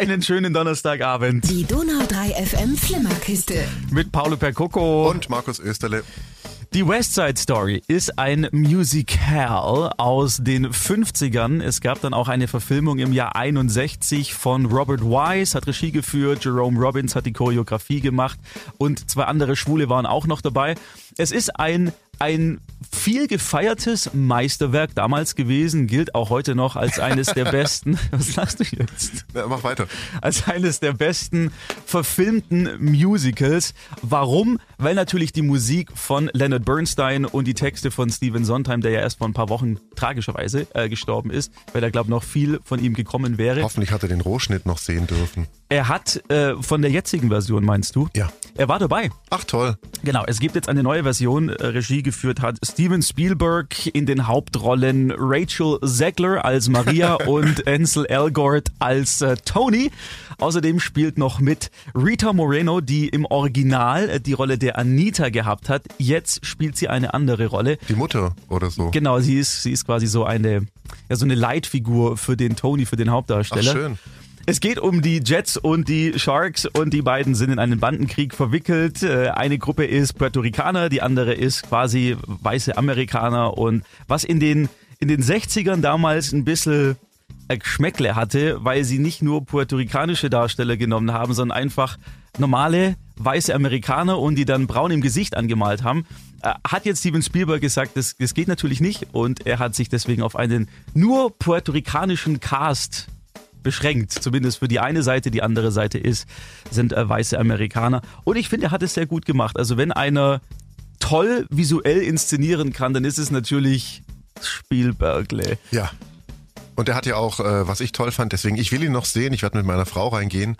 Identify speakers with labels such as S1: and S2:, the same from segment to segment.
S1: Einen schönen Donnerstagabend.
S2: Die Donau 3 FM Flimmerkiste.
S1: Mit Paolo Percoco.
S3: Und Markus Österle.
S1: Die West Side Story ist ein Musical aus den 50ern. Es gab dann auch eine Verfilmung im Jahr 61 von Robert Wise, hat Regie geführt, Jerome Robbins hat die Choreografie gemacht und zwei andere Schwule waren auch noch dabei. Es ist ein ein viel gefeiertes Meisterwerk damals gewesen, gilt auch heute noch als eines der besten. Was sagst du jetzt?
S3: Ja, mach weiter.
S1: Als eines der besten verfilmten Musicals. Warum? Weil natürlich die Musik von Leonard Bernstein und die Texte von Stephen Sondheim, der ja erst vor ein paar Wochen tragischerweise äh, gestorben ist, weil da glaube noch viel von ihm gekommen wäre.
S3: Hoffentlich hat er den Rohschnitt noch sehen dürfen.
S1: Er hat äh, von der jetzigen Version, meinst du?
S3: Ja.
S1: Er war dabei.
S3: Ach toll.
S1: Genau, es gibt jetzt eine neue Version. Äh, Regie geführt hat Steven Spielberg in den Hauptrollen Rachel Zegler als Maria und Ansel Elgort als äh, Tony. Außerdem spielt noch mit Rita Moreno, die im Original äh, die Rolle der Anita gehabt hat. Jetzt spielt sie eine andere Rolle.
S3: Die Mutter oder so.
S1: Genau, sie ist, sie ist quasi so eine, ja, so eine Leitfigur für den Tony, für den Hauptdarsteller.
S3: Ach, schön.
S1: Es geht um die Jets und die Sharks und die beiden sind in einen Bandenkrieg verwickelt. Äh, eine Gruppe ist Puerto Ricaner, die andere ist quasi weiße Amerikaner und was in den, in den 60ern damals ein bisschen Geschmäckle hatte, weil sie nicht nur puerto-ricanische Darsteller genommen haben, sondern einfach normale weiße Amerikaner und die dann braun im Gesicht angemalt haben, äh, hat jetzt Steven Spielberg gesagt, das, das geht natürlich nicht und er hat sich deswegen auf einen nur puerto-ricanischen Cast beschränkt, zumindest für die eine Seite. Die andere Seite ist, sind äh, weiße Amerikaner. Und ich finde, er hat es sehr gut gemacht. Also wenn einer toll visuell inszenieren kann, dann ist es natürlich Spielbergle.
S3: Ja. Und er hat ja auch, äh, was ich toll fand, deswegen, ich will ihn noch sehen, ich werde mit meiner Frau reingehen,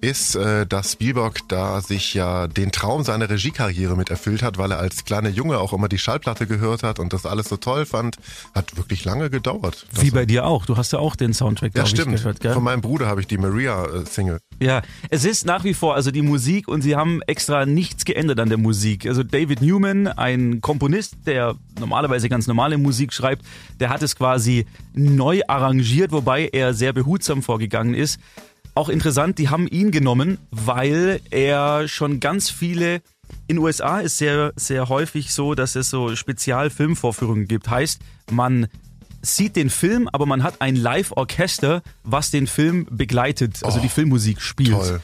S3: ist, äh, dass Spielberg da sich ja den Traum seiner Regiekarriere mit erfüllt hat, weil er als kleiner Junge auch immer die Schallplatte gehört hat und das alles so toll fand. Hat wirklich lange gedauert.
S1: Wie bei dir auch. Du hast ja auch den Soundtrack
S3: ja,
S1: glaub ich,
S3: stimmt.
S1: gehört, gell?
S3: Von meinem Bruder habe ich die Maria-Single.
S1: Ja, es ist nach wie vor, also die Musik und sie haben extra nichts geändert an der Musik. Also David Newman, ein Komponist, der normalerweise ganz normale Musik schreibt, der hat es quasi neu arrangiert, wobei er sehr behutsam vorgegangen ist. Auch interessant, die haben ihn genommen, weil er schon ganz viele in den USA ist sehr, sehr häufig so, dass es so Spezialfilmvorführungen gibt. Heißt, man sieht den Film, aber man hat ein Live-Orchester, was den Film begleitet, also
S3: Oh,
S1: die Filmmusik spielt.
S3: toll.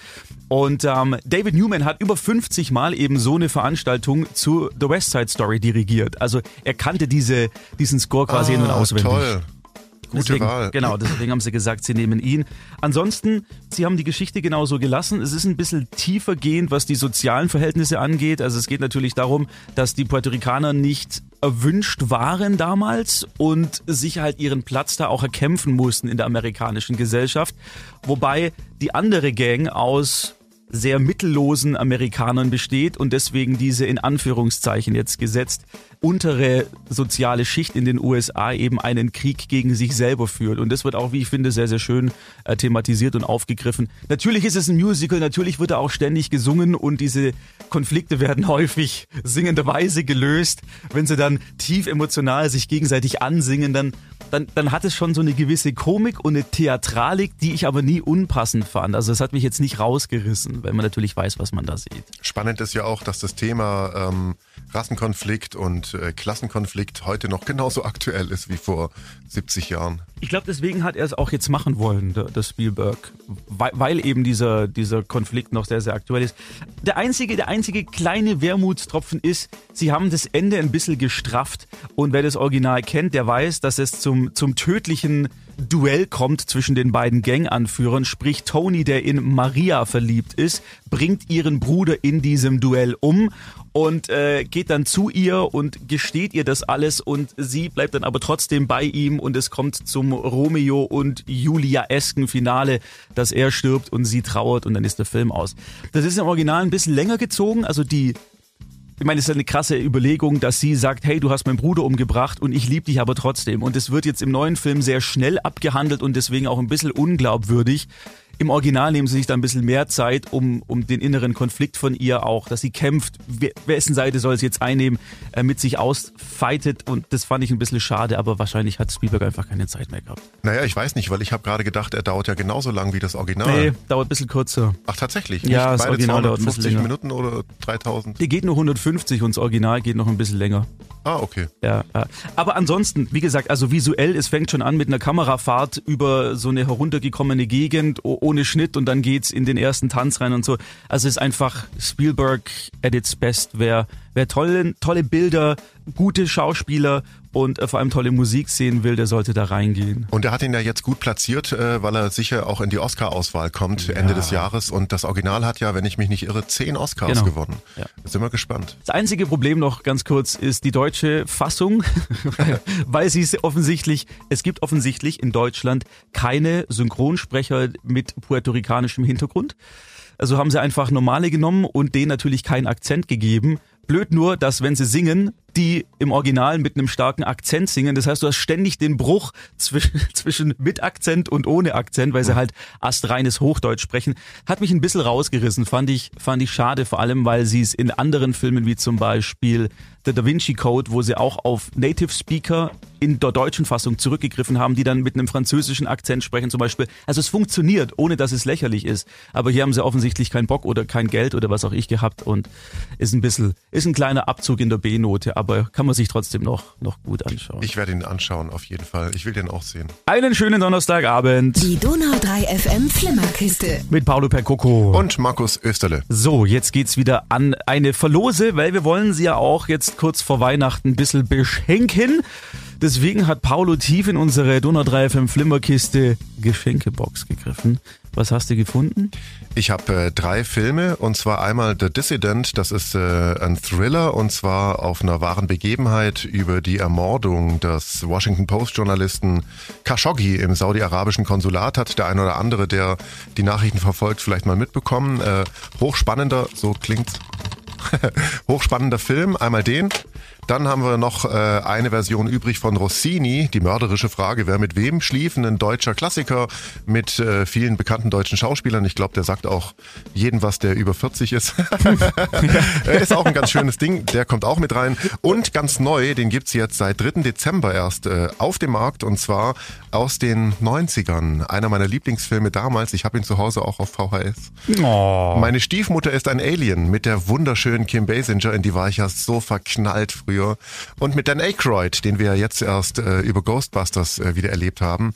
S1: Und ähm, David Newman hat über 50 Mal eben so eine Veranstaltung zu The West Side Story dirigiert. Also er kannte diese, diesen Score quasi in- und auswendig.
S3: Ah, Toll. Gute
S1: deswegen,
S3: Wahl.
S1: Genau, deswegen haben sie gesagt, sie nehmen ihn. Ansonsten, sie haben die Geschichte genauso gelassen. Es ist ein bisschen tiefer gehend, was die sozialen Verhältnisse angeht. Also es geht natürlich darum, dass die Puerto Ricaner nicht erwünscht waren damals und sich halt ihren Platz da auch erkämpfen mussten in der amerikanischen Gesellschaft. Wobei die andere Gang aus sehr mittellosen Amerikanern besteht und deswegen diese in Anführungszeichen jetzt gesetzt untere soziale Schicht in den USA eben einen Krieg gegen sich selber führt. Und das wird auch, wie ich finde, sehr, sehr schön äh, thematisiert und aufgegriffen. Natürlich ist es ein Musical, natürlich wird da auch ständig gesungen und diese Konflikte werden häufig singenderweise gelöst. Wenn sie dann tief emotional sich gegenseitig ansingen, dann, dann, dann hat es schon so eine gewisse Komik und eine Theatralik, die ich aber nie unpassend fand. Also es hat mich jetzt nicht rausgerissen, weil man natürlich weiß, was man da sieht.
S3: Spannend ist ja auch, dass das Thema ähm, Rassenkonflikt und äh, Klassenkonflikt heute noch genauso aktuell ist wie vor 70 Jahren.
S1: Ich glaube, deswegen hat er es auch jetzt machen wollen, der Spielberg, weil, weil eben dieser, dieser Konflikt noch sehr, sehr aktuell ist. Der einzige, der einzige kleine Wermutstropfen ist, sie haben das Ende ein bisschen gestrafft. Und wer das Original kennt, der weiß, dass es zum, zum tödlichen Duell kommt zwischen den beiden Ganganführern, sprich Tony, der in Maria verliebt ist, bringt ihren Bruder in diesem Duell um und äh, geht dann zu ihr und gesteht ihr das alles. Und sie bleibt dann aber trotzdem bei ihm und es kommt zum Romeo und Julia-esken Finale, dass er stirbt und sie trauert und dann ist der Film aus. Das ist im Original ein bisschen länger gezogen, also die ich meine, es ist eine krasse Überlegung, dass sie sagt, hey, du hast meinen Bruder umgebracht und ich liebe dich aber trotzdem. Und es wird jetzt im neuen Film sehr schnell abgehandelt und deswegen auch ein bisschen unglaubwürdig. Im Original nehmen sie sich da ein bisschen mehr Zeit, um, um den inneren Konflikt von ihr auch, dass sie kämpft, wer, wessen Seite soll sie jetzt einnehmen, äh, mit sich ausfightet und das fand ich ein bisschen schade, aber wahrscheinlich hat Spielberg einfach keine Zeit mehr gehabt.
S3: Naja, ich weiß nicht, weil ich habe gerade gedacht, er dauert ja genauso lang wie das Original.
S1: Nee, dauert ein bisschen kürzer.
S3: Ach, tatsächlich?
S1: Ja,
S3: Nicht
S1: das
S3: beide
S1: Original dauert ein bisschen
S3: 250
S1: länger.
S3: Minuten oder 3000?
S1: Die geht nur 150 und das Original geht noch ein bisschen länger.
S3: Ah, okay.
S1: Ja, ja. Aber ansonsten, wie gesagt, also visuell, es fängt schon an mit einer Kamerafahrt über so eine heruntergekommene Gegend ohne Schnitt und dann geht's in den ersten Tanz rein und so. Also es ist einfach Spielberg at its best. Wer, wer tolle, tolle Bilder, gute Schauspieler und äh, vor allem tolle Musik sehen will, der sollte da reingehen.
S3: Und er hat ihn ja jetzt gut platziert, äh, weil er sicher auch in die Oscar-Auswahl kommt Ende des Jahres. Und das Original hat ja, wenn ich mich nicht irre, zehn Oscars
S1: Genau.
S3: gewonnen.
S1: Ja.
S3: Sind wir gespannt.
S1: Das einzige Problem noch ganz kurz ist die deutsche Fassung, weil sie es offensichtlich, es gibt offensichtlich in Deutschland keine Synchronsprecher mit puerto-ricanischem Hintergrund. Also haben sie einfach normale genommen und denen natürlich keinen Akzent gegeben. Blöd nur, dass wenn sie singen, die im Original mit einem starken Akzent singen. Das heißt, du hast ständig den Bruch zwischen, zwischen mit Akzent und ohne Akzent, weil sie halt astreines Hochdeutsch sprechen. Hat mich ein bisschen rausgerissen, fand ich, fand ich schade, vor allem, weil sie es in anderen Filmen wie zum Beispiel The Da Vinci Code, wo sie auch auf Native Speaker in der deutschen Fassung zurückgegriffen haben, die dann mit einem französischen Akzent sprechen zum Beispiel. Also es funktioniert, ohne dass es lächerlich ist. Aber hier haben sie offensichtlich keinen Bock oder kein Geld oder was auch ich gehabt und ist ein bisschen, ist ein kleiner Abzug in der B-Note, aber kann man sich trotzdem noch, noch gut anschauen.
S3: Ich werde ihn anschauen, auf jeden Fall. Ich will den auch sehen.
S1: Einen schönen Donnerstagabend
S2: Die Donau 3 FM Flimmerkiste.
S1: mit Paolo Percoco.
S3: Und Markus Österle.
S1: So, jetzt geht's wieder an eine Verlose, weil wir wollen sie ja auch jetzt kurz vor Weihnachten ein bisschen beschenken. Deswegen hat Paolo tief in unsere Donau 3 FM Flimmerkiste Geschenkebox gegriffen. Was hast du gefunden?
S3: Ich habe äh, drei Filme und zwar einmal The Dissident, das ist äh, ein Thriller und zwar auf einer wahren Begebenheit über die Ermordung des Washington Post Journalisten Khashoggi im saudi-arabischen Konsulat hat der ein oder andere, der die Nachrichten verfolgt, vielleicht mal mitbekommen. Äh, hochspannender, so klingt's. Hochspannender Film, einmal den. Dann haben wir noch äh, eine Version übrig von Rossini, die mörderische Frage, wer mit wem schlief, ein deutscher Klassiker mit äh, vielen bekannten deutschen Schauspielern. Ich glaube, der sagt auch jeden was, der über 40 ist. Äh, ist auch ein ganz schönes Ding, der kommt auch mit rein. Und ganz neu, den gibt's jetzt seit 3. Dezember erst äh, auf dem Markt und zwar aus den 90ern. Einer meiner Lieblingsfilme damals, ich habe ihn zu Hause auch auf VHS.
S1: Oh.
S3: Meine Stiefmutter ist ein Alien mit der wunderschönen Kim Basinger, in die war ich ja so verknallt früher. Und mit Dan Aykroyd, den wir jetzt erst äh, über Ghostbusters äh, wieder erlebt haben.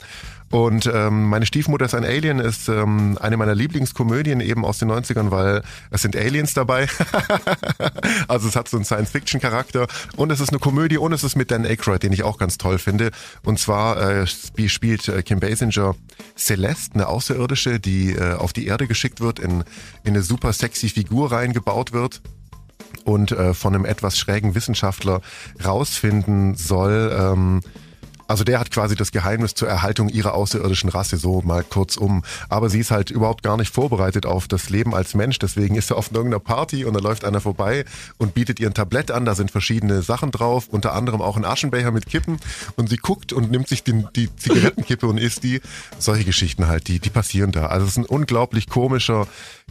S3: Und ähm, meine Stiefmutter ist ein Alien, ist ähm, eine meiner Lieblingskomödien eben aus den 90ern, weil es sind Aliens dabei. also es hat so einen Science-Fiction-Charakter und es ist eine Komödie und es ist mit Dan Aykroyd, den ich auch ganz toll finde. Und zwar äh, sp- spielt äh, Kim Basinger Celeste, eine Außerirdische, die äh, auf die Erde geschickt wird, in, in eine super sexy Figur reingebaut wird und äh, von einem etwas schrägen Wissenschaftler rausfinden soll, ähm, also der hat quasi das Geheimnis zur Erhaltung ihrer außerirdischen Rasse, so mal kurzum. Aber sie ist halt überhaupt gar nicht vorbereitet auf das Leben als Mensch. Deswegen ist er auf irgendeiner Party und da läuft einer vorbei und bietet ihr ein Tablett an. Da sind verschiedene Sachen drauf, unter anderem auch ein Aschenbecher mit Kippen. Und sie guckt und nimmt sich den, die Zigarettenkippe und isst die. Solche Geschichten halt, die, die passieren da. Also es ist ein unglaublich komischer,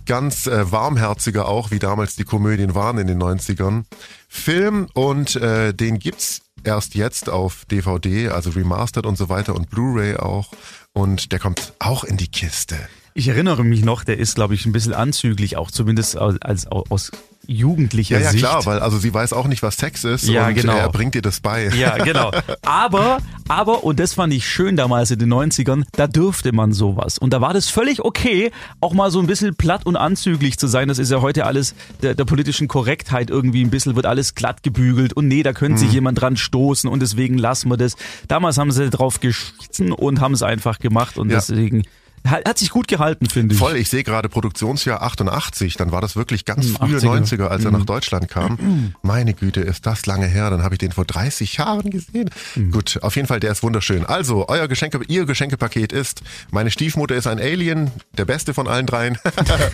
S3: ganz äh, warmherziger auch, wie damals die Komödien waren in den 90ern. Film und äh, den gibt's erst jetzt auf DVD, also remastered und so weiter und Blu-ray auch. Und der kommt auch in die Kiste.
S1: Ich erinnere mich noch, der ist, glaube ich, ein bisschen anzüglich, auch zumindest als, als aus jugendlicher
S3: Ja, ja,
S1: Sicht.
S3: klar, weil also sie weiß auch nicht, was Sex ist
S1: Ja,
S3: und
S1: genau.
S3: er bringt ihr das bei.
S1: Ja, genau. Aber, aber, und das fand ich schön damals in den 90ern, da dürfte man sowas. Und da war das völlig okay, auch mal so ein bisschen platt und anzüglich zu sein. Das ist ja heute alles der, der politischen Korrektheit irgendwie ein bisschen, wird alles glatt gebügelt und nee, da könnte sich jemand dran stoßen und deswegen lassen wir das. Damals haben sie drauf geschissen und haben es einfach gemacht und
S3: Ja.
S1: deswegen hat, sich gut gehalten, finde ich.
S3: Voll, ich sehe gerade Produktionsjahr 88, dann war das wirklich ganz
S1: Hm,
S3: frühe
S1: 80er.
S3: 90er, als er nach Deutschland kam. Meine Güte, ist das lange her, dann habe ich den vor 30 Jahren gesehen.
S1: Hm.
S3: Gut, auf jeden Fall, der ist wunderschön. Also, euer Geschenke, ihr Geschenkepaket ist, meine Stiefmutter ist ein Alien, der beste von allen dreien.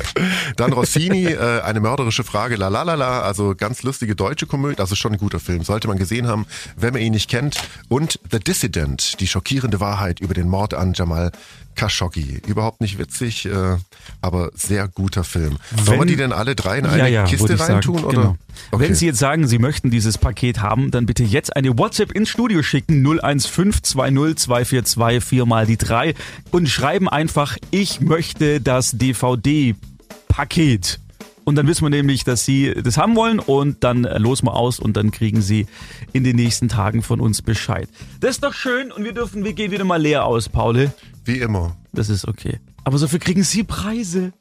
S3: dann Rossini, äh, eine mörderische Frage, la la la la, also ganz lustige deutsche Komödie, also schon ein guter Film, sollte man gesehen haben, wenn man ihn nicht kennt. Und The Dissident, die schockierende Wahrheit über den Mord an Jamal Khashoggi. Okay. Überhaupt nicht witzig, äh, aber sehr guter Film.
S1: Wenn-
S3: Sollen wir die denn alle drei in eine
S1: ja, ja,
S3: Kiste reintun?
S1: sagen.
S3: oder?
S1: Genau.
S3: Okay.
S1: Wenn Sie jetzt sagen, Sie möchten dieses Paket haben, dann bitte jetzt eine WhatsApp ins Studio schicken 01520242 4 mal die 3 und schreiben einfach, ich möchte das DVD-Paket. Und dann wissen wir nämlich, dass Sie das haben wollen und dann losen wir aus und dann kriegen Sie in den nächsten Tagen von uns Bescheid. Das ist doch schön und wir dürfen, wir gehen wieder mal leer aus, Paul.
S3: Wie immer.
S1: Das ist okay. Aber so viel kriegen Sie Preise.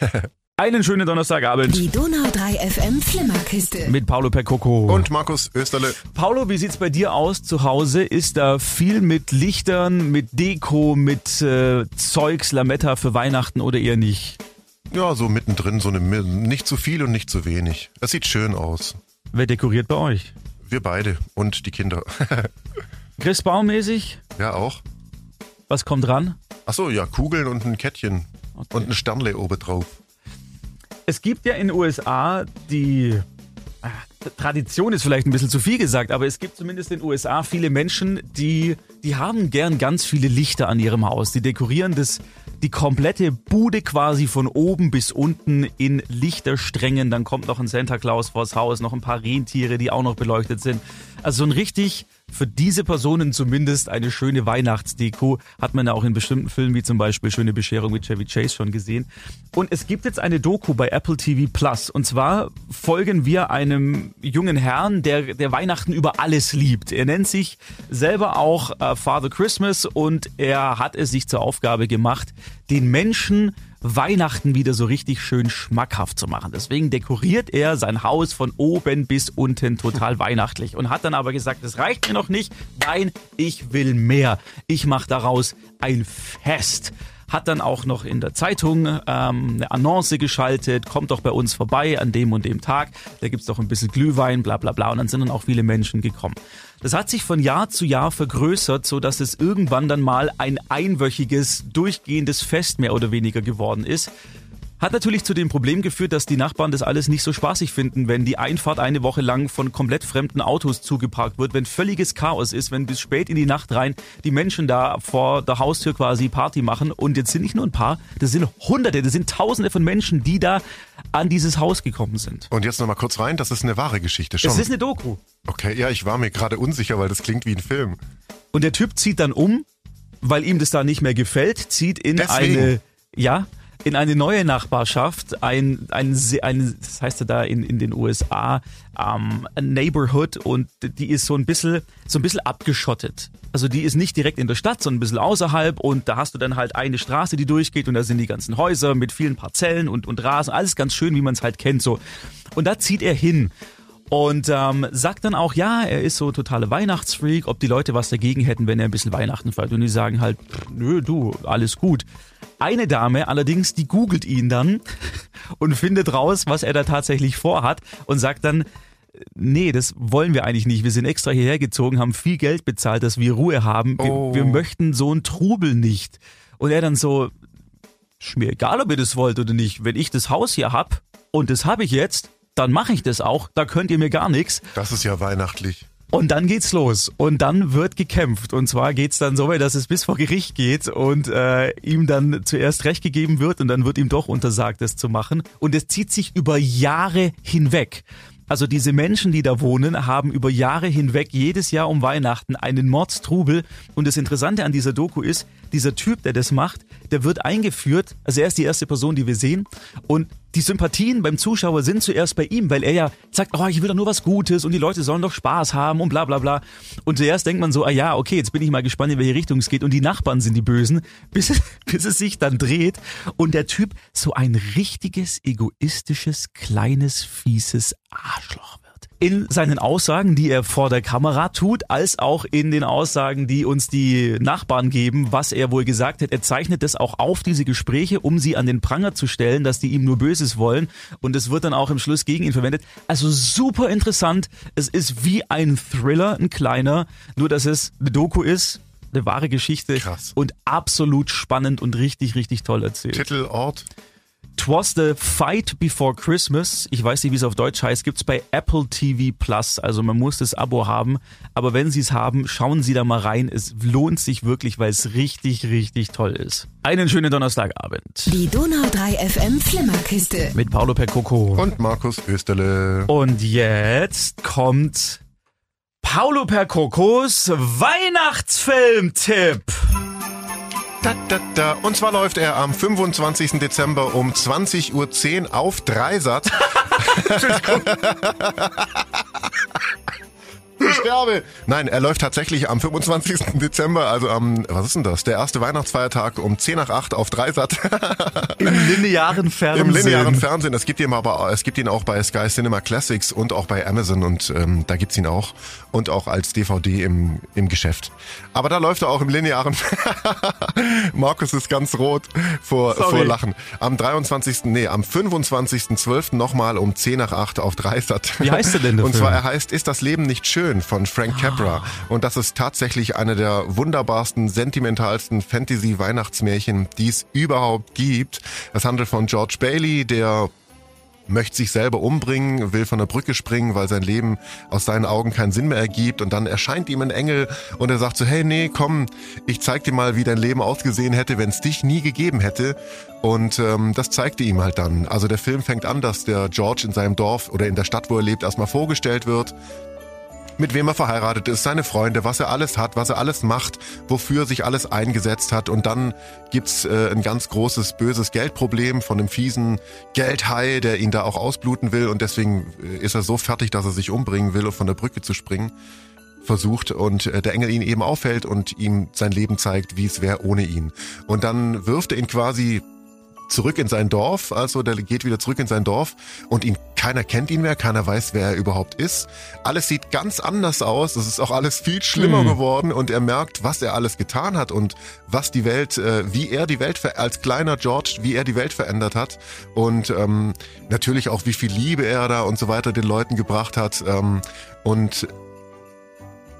S1: Einen schönen Donnerstagabend
S2: Die Donau 3 FM Flimmerkiste.
S1: mit Paolo Percoco.
S3: Und Markus Österle.
S1: Paolo, wie sieht's bei dir aus zu Hause? Ist da viel mit Lichtern, mit Deko, mit äh, Zeugs, Lametta für Weihnachten oder eher nicht?
S3: Ja, so mittendrin, so eine nicht zu viel und nicht zu wenig. Es sieht schön aus.
S1: Wer dekoriert bei euch?
S3: Wir beide und die Kinder.
S1: Christbaummäßig?
S3: ja, auch.
S1: Was kommt ran?
S3: Ach so, ja, Kugeln und ein Kettchen.
S1: Okay.
S3: Und ein Sternle oben drauf.
S1: Es gibt ja in den USA die ah, Tradition ist vielleicht ein bisschen zu viel gesagt, aber es gibt zumindest in den USA viele Menschen, die, die haben gern ganz viele Lichter an ihrem Haus. Die dekorieren das, die komplette Bude quasi von oben bis unten in Lichtersträngen. Dann kommt noch ein Santa Claus vors Haus, noch ein paar Rentiere, die auch noch beleuchtet sind. Also so ein richtig, für diese Personen zumindest eine schöne Weihnachtsdeko. Hat man ja auch in bestimmten Filmen, wie zum Beispiel Schöne Bescherung mit Chevy Chase schon gesehen. Und es gibt jetzt eine Doku bei Apple TV Plus. Und zwar folgen wir einem jungen Herrn, der, der Weihnachten über alles liebt. Er nennt sich selber auch äh, Father Christmas und er hat es sich zur Aufgabe gemacht, den Menschen Weihnachten wieder so richtig schön schmackhaft zu machen. Deswegen dekoriert er sein Haus von oben bis unten total weihnachtlich und hat dann aber gesagt, das reicht mir noch nicht. Nein, ich will mehr. Ich mache daraus ein Fest. Hat dann auch noch in der Zeitung ähm, eine Annonce geschaltet, kommt doch bei uns vorbei an dem und dem Tag. Da gibt's doch ein bisschen Glühwein, bla bla bla. Und dann sind dann auch viele Menschen gekommen. Das hat sich von Jahr zu Jahr vergrößert, so dass es irgendwann dann mal ein einwöchiges, durchgehendes Fest mehr oder weniger geworden ist. Hat natürlich zu dem Problem geführt, dass die Nachbarn das alles nicht so spaßig finden, wenn die Einfahrt eine Woche lang von komplett fremden Autos zugeparkt wird, wenn völliges Chaos ist, wenn bis spät in die Nacht rein die Menschen da vor der Haustür quasi Party machen. Und jetzt sind nicht nur ein paar, das sind Hunderte, das sind Tausende von Menschen, die da an dieses Haus gekommen sind.
S3: Und jetzt nochmal kurz rein, das ist eine wahre Geschichte schon.
S1: Es ist eine Doku.
S3: okay, ja, ich war mir gerade unsicher, weil das klingt wie ein Film.
S1: Und der Typ zieht dann um, weil ihm das da nicht mehr gefällt, zieht in
S3: Deswegen.
S1: eine, ja, in eine neue Nachbarschaft, ein, ein, ein das heißt ja da in, in den USA, ähm, Neighborhood und die ist so ein bisschen, so ein bisschen abgeschottet. Also die ist nicht direkt in der Stadt, sondern ein bisschen außerhalb und da hast du dann halt eine Straße, die durchgeht und da sind die ganzen Häuser mit vielen Parzellen und, und Rasen, alles ganz schön, wie man es halt kennt so. Und da zieht er hin. Und ähm, sagt dann auch, ja, er ist so totale Weihnachtsfreak, ob die Leute was dagegen hätten, wenn er ein bisschen Weihnachten feiert. Und die sagen halt, nö, du, alles gut. Eine Dame allerdings, die googelt ihn dann und findet raus, was er da tatsächlich vorhat und sagt dann, nee, das wollen wir eigentlich nicht. Wir sind extra hierher gezogen, haben viel Geld bezahlt, dass wir Ruhe haben. Wir,
S3: Oh.
S1: wir möchten so einen Trubel nicht. Und er dann so, ist mir egal, ob ihr das wollt oder nicht. Wenn ich das Haus hier hab und das habe ich jetzt, dann mache ich das auch. Da könnt ihr mir gar nichts.
S3: Das ist ja weihnachtlich.
S1: Und dann geht's los. Und dann wird gekämpft. Und zwar geht's dann so weit, dass es bis vor Gericht geht und äh, ihm dann zuerst Recht gegeben wird und dann wird ihm doch untersagt, das zu machen. Und es zieht sich über Jahre hinweg. Also diese Menschen, die da wohnen, haben über Jahre hinweg jedes Jahr um Weihnachten einen Mordstrubel. Und das Interessante an dieser Doku ist, dieser Typ, der das macht, der wird eingeführt. Also er ist die erste Person, die wir sehen. Und die Sympathien beim Zuschauer sind zuerst bei ihm, weil er ja sagt, oh, ich will doch nur was Gutes und die Leute sollen doch Spaß haben und bla bla bla. Und zuerst denkt man so, ah ja, okay, jetzt bin ich mal gespannt, in welche Richtung es geht. Und die Nachbarn sind die Bösen, bis, es- bis es sich dann dreht und der Typ so ein richtiges, egoistisches, kleines, fieses Arschloch. In seinen Aussagen, die er vor der Kamera tut, als auch in den Aussagen, die uns die Nachbarn geben, was er wohl gesagt hat. Er zeichnet das auch auf, diese Gespräche, um sie an den Pranger zu stellen, dass die ihm nur Böses wollen. Und es wird dann auch im Schluss gegen ihn verwendet. Also super interessant. Es ist wie ein Thriller, ein kleiner, nur dass es eine Doku ist, eine wahre Geschichte
S3: Krass.
S1: und absolut spannend und richtig, richtig toll erzählt.
S3: Titel, Ort,
S1: Twas the Fight Before Christmas. Ich weiß nicht, wie es auf Deutsch heißt. Gibt's bei Apple TV Plus. Also man muss das Abo haben. Aber wenn Sie es haben, schauen Sie da mal rein. Es lohnt sich wirklich, weil es richtig, richtig toll ist. Einen schönen Donnerstagabend.
S2: Die Donau 3 FM Flimmerkiste.
S1: Mit Paolo Percoco.
S3: Und Markus Österle.
S1: Und jetzt kommt Paolo Percocos Weihnachtsfilmtipp.
S3: Da, da, da. Und zwar läuft er am 25. Dezember um 20.10 Uhr auf Dreisat. Ich sterbe. Nein, er läuft tatsächlich am 25. Dezember, also am, was ist denn das? Der erste Weihnachtsfeiertag um 10 nach 8 auf Dreisat.
S1: Im linearen Fernsehen.
S3: Im linearen Fernsehen. Es gibt ihn aber, es gibt ihn auch bei Sky Cinema Classics und auch bei Amazon und ähm, da gibt's ihn auch und auch als DVD im, im Geschäft. Aber da läuft er auch im linearen. Markus ist ganz rot vor, vor Lachen. Am 23. nee, am 25.12. nochmal um 10 nach 8 auf Dreisat.
S1: Wie heißt er denn der
S3: Und zwar er heißt Ist das Leben nicht schön von Frank Capra. Und das ist tatsächlich eine der wunderbarsten, sentimentalsten Fantasy-Weihnachtsmärchen, die es überhaupt gibt. Es handelt von George Bailey, der möchte sich selber umbringen, will von der Brücke springen, weil sein Leben aus seinen Augen keinen Sinn mehr ergibt. Und dann erscheint ihm ein Engel und er sagt so, hey, nee, komm, ich zeig dir mal, wie dein Leben ausgesehen hätte, wenn es dich nie gegeben hätte. Und ähm, das zeigte ihm halt dann. Also der Film fängt an, dass der George in seinem Dorf oder in der Stadt, wo er lebt, erstmal vorgestellt wird, mit wem er verheiratet ist, seine Freunde, was er alles hat, was er alles macht, wofür er sich alles eingesetzt hat. Und dann gibt's äh, ein ganz großes, böses Geldproblem von einem fiesen Geldhai, der ihn da auch ausbluten will. Und deswegen äh, ist er so fertig, dass er sich umbringen will, um von der Brücke zu springen versucht und äh, der Engel ihn eben auffällt und ihm sein Leben zeigt, wie es wäre ohne ihn. Und dann wirft er ihn quasi zurück in sein Dorf, also der geht wieder zurück in sein Dorf und ihn keiner kennt ihn mehr, keiner weiß, wer er überhaupt ist. Alles sieht ganz anders aus, es ist auch alles viel schlimmer
S1: Mhm.
S3: geworden und er merkt, was er alles getan hat und was die Welt, äh, wie er die Welt als kleiner George, wie er die Welt verändert hat und ähm, natürlich auch wie viel Liebe er da und so weiter den Leuten gebracht hat ähm, und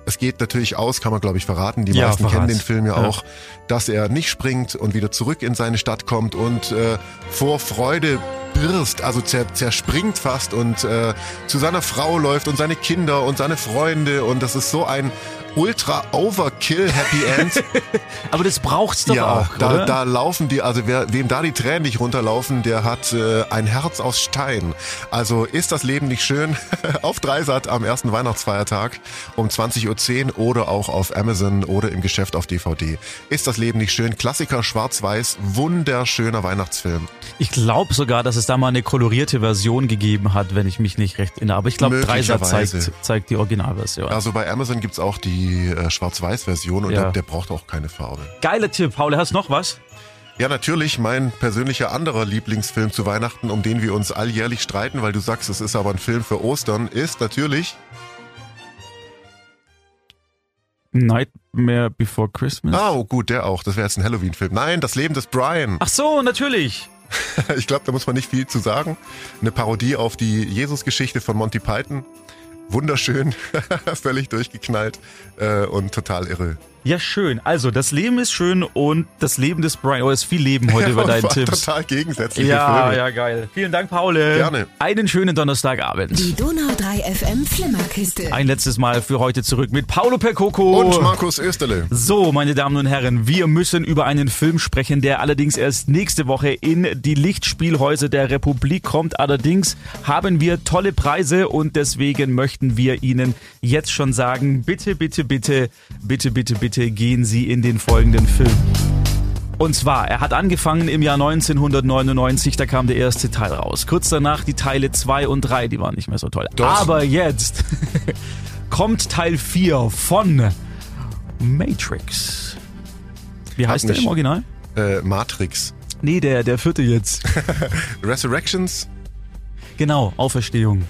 S3: es geht natürlich aus, kann man glaube ich verraten. Die
S1: Ja,
S3: meisten
S1: verrat.
S3: kennen den Film ja,
S1: Ja.
S3: auch, dass er nicht springt und wieder zurück in seine Stadt kommt und äh, vor Freude birst, also zer zerspringt fast und äh, zu seiner Frau läuft und seine Kinder und seine Freunde und das ist so ein ultra overkill Happy End.
S1: Aber das braucht's doch
S3: ja,
S1: auch,
S3: da,
S1: oder?
S3: da laufen die, also wer, wem da die Tränen nicht runterlaufen, der hat äh, ein Herz aus Stein. Also ist das Leben nicht schön? auf Dreisat am ersten Weihnachtsfeiertag um 20.10 Uhr oder auch auf Amazon oder im Geschäft auf DVD. Ist das Leben nicht schön? Klassiker schwarz-weiß, wunderschöner Weihnachtsfilm.
S1: Ich glaube sogar, dass es da mal eine kolorierte Version gegeben hat, wenn ich mich nicht recht erinnere. Aber ich glaube, Dreisat zeigt, zeigt die Originalversion.
S3: Also bei Amazon gibt's auch die äh, schwarz-weiß-Version und
S1: Ja.
S3: der, der braucht auch keine Farbe.
S1: Geiler Tipp. Paul, hast du noch was?
S3: Ja, natürlich, mein persönlicher anderer Lieblingsfilm zu Weihnachten, um den wir uns alljährlich streiten, weil du sagst, es ist aber ein Film für Ostern, ist natürlich
S1: Nightmare Before Christmas.
S3: Ah, oh gut, der auch. Das wäre jetzt ein Halloween-Film. Nein, das Leben des Brian.
S1: Ach so, natürlich.
S3: Ich glaube, da muss man nicht viel zu sagen. Eine Parodie auf die Jesus-Geschichte von Monty Python. Wunderschön, völlig durchgeknallt äh, und total irre.
S1: Ja, schön. Also, das Leben ist schön und das Leben des Brian. Oh, es ist viel Leben heute über
S3: Und
S1: deinen Tipps.
S3: Total gegensätzliche
S1: Ja,
S3: Filme.
S1: ja, geil. Vielen Dank, Paul.
S3: Gerne.
S1: Einen schönen Donnerstagabend.
S2: Die Donau 3 FM Flimmerkiste.
S1: Ein letztes Mal für heute zurück mit Paolo Percoco.
S3: Und Markus Österle.
S1: So, meine Damen und Herren, wir müssen über einen Film sprechen, der allerdings erst nächste Woche in die Lichtspielhäuser der Republik kommt. Allerdings haben wir tolle Preise und deswegen möchten wir Ihnen jetzt schon sagen, bitte, bitte, bitte, bitte, bitte, bitte gehen Sie in den folgenden Film. Und zwar, er hat angefangen im Jahr 1999, da kam der erste Teil raus. Kurz danach die Teile 2 und 3, die waren nicht mehr so toll.
S3: Doch.
S1: Aber jetzt kommt Teil 4 von Matrix. Wie heißt der im Original?
S3: Äh, Matrix.
S1: Nee, der, der vierte jetzt.
S3: Resurrections.
S1: Genau, Auferstehung.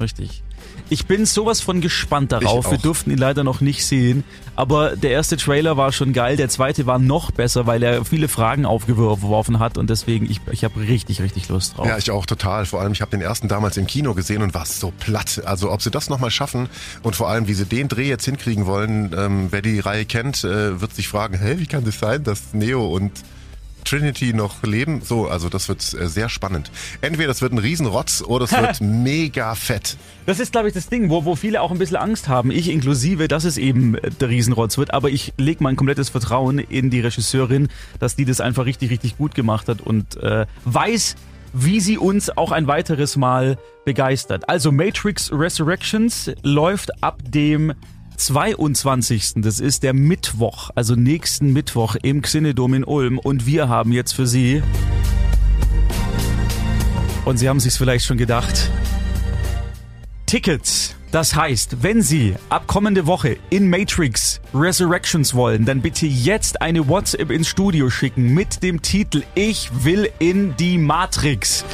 S1: Richtig. Ich bin sowas von gespannt darauf. Wir durften ihn leider noch nicht sehen. Aber der erste Trailer war schon geil. Der zweite war noch besser, weil er viele Fragen aufgeworfen hat. Und deswegen, ich, ich habe richtig, richtig Lust drauf.
S3: Ja, ich auch total. Vor allem, ich habe den ersten damals im Kino gesehen und war so platt. Also ob sie das nochmal schaffen und vor allem, wie sie den Dreh jetzt hinkriegen wollen, ähm, wer die Reihe kennt, äh, wird sich fragen, hä, wie kann das sein, dass Neo und Trinity noch leben? So, also das wird äh, sehr spannend. Entweder das wird ein Riesenrotz oder es wird mega fett.
S1: Das ist, glaube ich, das Ding, wo, wo viele auch ein bisschen Angst haben, ich inklusive, dass es eben der Riesenrotz wird. Aber ich lege mein komplettes Vertrauen in die Regisseurin, dass die das einfach richtig, richtig gut gemacht hat und äh, weiß, wie sie uns auch ein weiteres Mal begeistert. Also Matrix Resurrections läuft ab dem 22. Das ist der Mittwoch, also nächsten Mittwoch im Xinedom in Ulm und wir haben jetzt für Sie und Sie haben sich's vielleicht schon gedacht, Tickets das heißt, wenn Sie ab kommende Woche in Matrix Resurrections wollen, dann bitte jetzt eine WhatsApp ins Studio schicken mit dem Titel Ich will in die Matrix.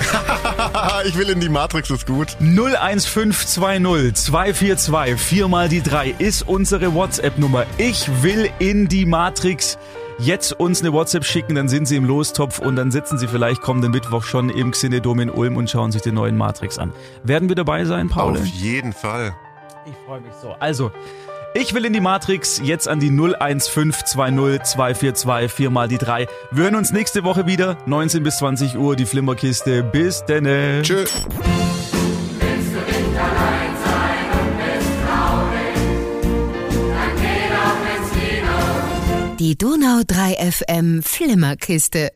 S3: ich will in die Matrix ist gut.
S1: 01520 242 4 mal die 3 ist unsere WhatsApp-Nummer. Ich will in die Matrix jetzt uns eine WhatsApp schicken, dann sind sie im Lostopf und dann sitzen sie vielleicht kommenden Mittwoch schon im Xenedom in Ulm und schauen sich den neuen Matrix an. Werden wir dabei sein, Paul?
S3: Auf jeden Fall.
S1: Ich freue mich so. Also, ich will in die Matrix, jetzt an die 01520 242 4 mal die 3. Wir hören uns nächste Woche wieder, 19 bis 20 Uhr, die Flimmerkiste. Bis denne.
S3: Tschüss.
S2: Die Donau 3 FM Flimmerkiste